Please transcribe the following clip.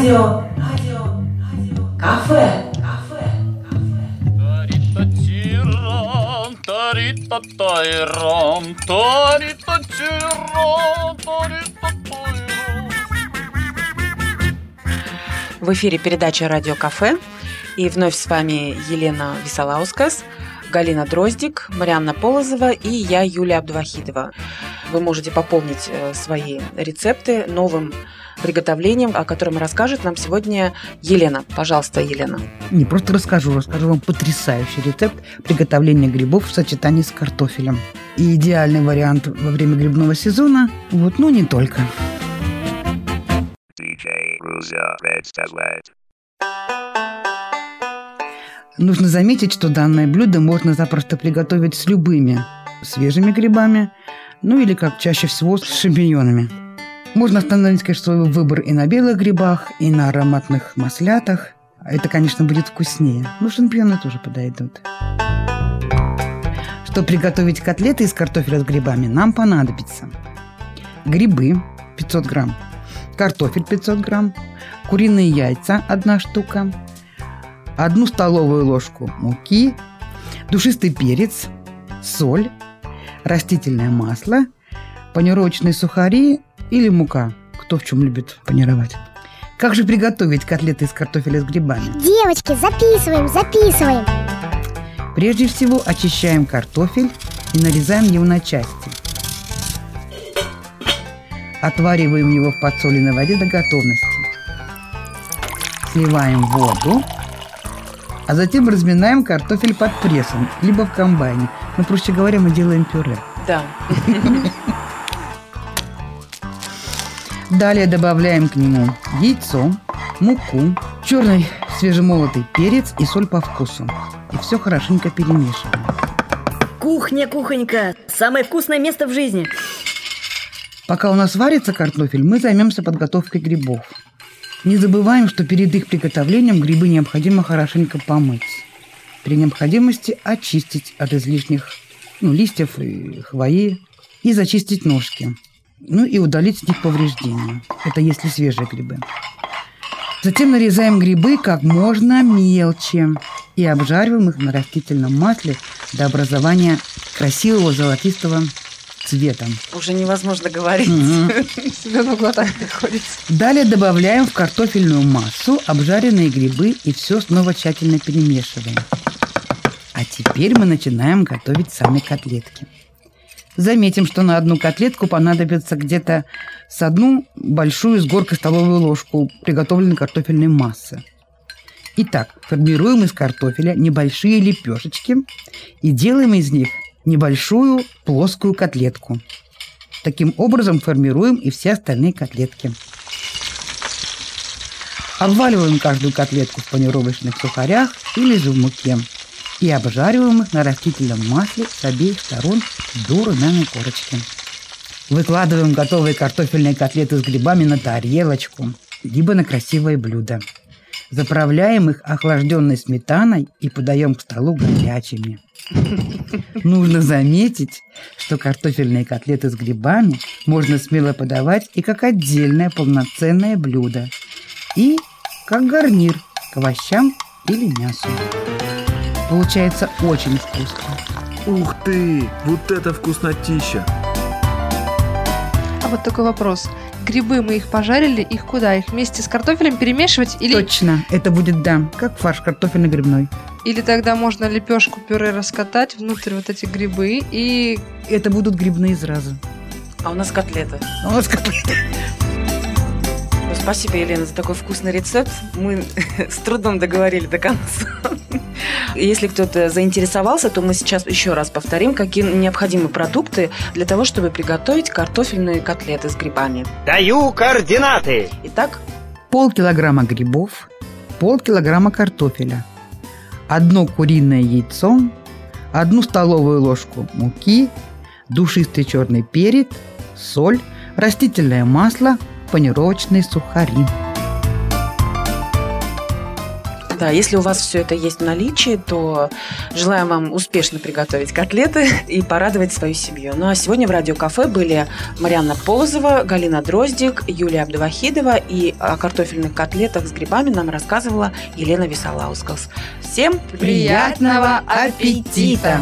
Радио. Радио. Радио. Кафе. Кафе. В эфире передача «Радио Кафе». И вновь с вами Елена Висолаускас, Галина Дроздик, Марианна Полозова и я, Юлия Абдувахидова. Вы можете пополнить э, свои рецепты новым приготовлением, о котором расскажет нам сегодня Елена. Пожалуйста, Елена. Не просто расскажу, расскажу вам потрясающий рецепт приготовления грибов в сочетании с картофелем. И идеальный вариант во время грибного сезона, вот, ну не только. Нужно заметить, что данное блюдо можно запросто приготовить с любыми свежими грибами, ну или, как чаще всего, с шампиньонами. Можно остановить, конечно, свой выбор и на белых грибах, и на ароматных маслятах. Это, конечно, будет вкуснее. Но шампиньоны тоже подойдут. Чтобы приготовить котлеты из картофеля с грибами, нам понадобится грибы 500 грамм, картофель 500 грамм, куриные яйца 1 штука, одну столовую ложку муки, душистый перец, соль, растительное масло, панировочные сухари или мука, кто в чем любит панировать. Как же приготовить котлеты из картофеля с грибами? Девочки, записываем, записываем. Прежде всего очищаем картофель и нарезаем его на части. Отвариваем его в подсоленной воде до готовности. Сливаем воду, а затем разминаем картофель под прессом, либо в комбайне. Ну, проще говоря, мы делаем пюре. Да. Далее добавляем к нему яйцо, муку, черный свежемолотый перец и соль по вкусу. И все хорошенько перемешиваем. Кухня, кухонька, самое вкусное место в жизни. Пока у нас варится картофель, мы займемся подготовкой грибов. Не забываем, что перед их приготовлением грибы необходимо хорошенько помыть. При необходимости очистить от излишних ну, листьев и хвои и зачистить ножки. Ну и удалить с них повреждения. Это если свежие грибы. Затем нарезаем грибы как можно мелче и обжариваем их на растительном масле до образования красивого золотистого цвета. Уже невозможно говорить. Мгм. Себе на глаза приходится. Далее добавляем в картофельную массу обжаренные грибы и все снова тщательно перемешиваем. А теперь мы начинаем готовить сами котлетки. Заметим, что на одну котлетку понадобится где-то с одну большую с горкой столовую ложку приготовленной картофельной массы. Итак, формируем из картофеля небольшие лепешечки и делаем из них небольшую плоскую котлетку. Таким образом формируем и все остальные котлетки. Обваливаем каждую котлетку в панировочных сухарях или же в муке и обжариваем их на растительном масле с обеих сторон до румяной корочки. Выкладываем готовые картофельные котлеты с грибами на тарелочку, либо на красивое блюдо. Заправляем их охлажденной сметаной и подаем к столу горячими. Нужно заметить, что картофельные котлеты с грибами можно смело подавать и как отдельное полноценное блюдо, и как гарнир к овощам или мясу. Получается очень вкусно. Ух ты! Вот это вкуснотища! А вот такой вопрос. Грибы мы их пожарили, их куда? Их вместе с картофелем перемешивать или, Точно, это будет, да, как фарш картофельно-грибной. или тогда можно лепешку пюре раскатать внутрь вот эти грибы и Это будут грибные зразы. А у нас котлеты. А у нас котлеты. Ну, Спасибо, Елена, за такой вкусный рецепт. Мы с трудом договорили до конца. Если кто-то заинтересовался, то мы сейчас еще раз повторим, какие необходимы продукты для того, чтобы приготовить картофельные котлеты с грибами. Даю координаты. Итак, Полкилограмма грибов, полкилограмма картофеля, одно куриное яйцо, одну столовую ложку муки, душистый черный перец, соль, растительное масло, панировочные сухари. Да, если у вас все это есть в наличии, то желаем вам успешно приготовить котлеты и порадовать свою семью. Ну а сегодня в радиокафе были Марьяна Полозова, Галина Дроздик, Юлия Абдувахидова и о картофельных котлетах с грибами нам рассказывала Елена Висолаускас. Всем Приятного аппетита!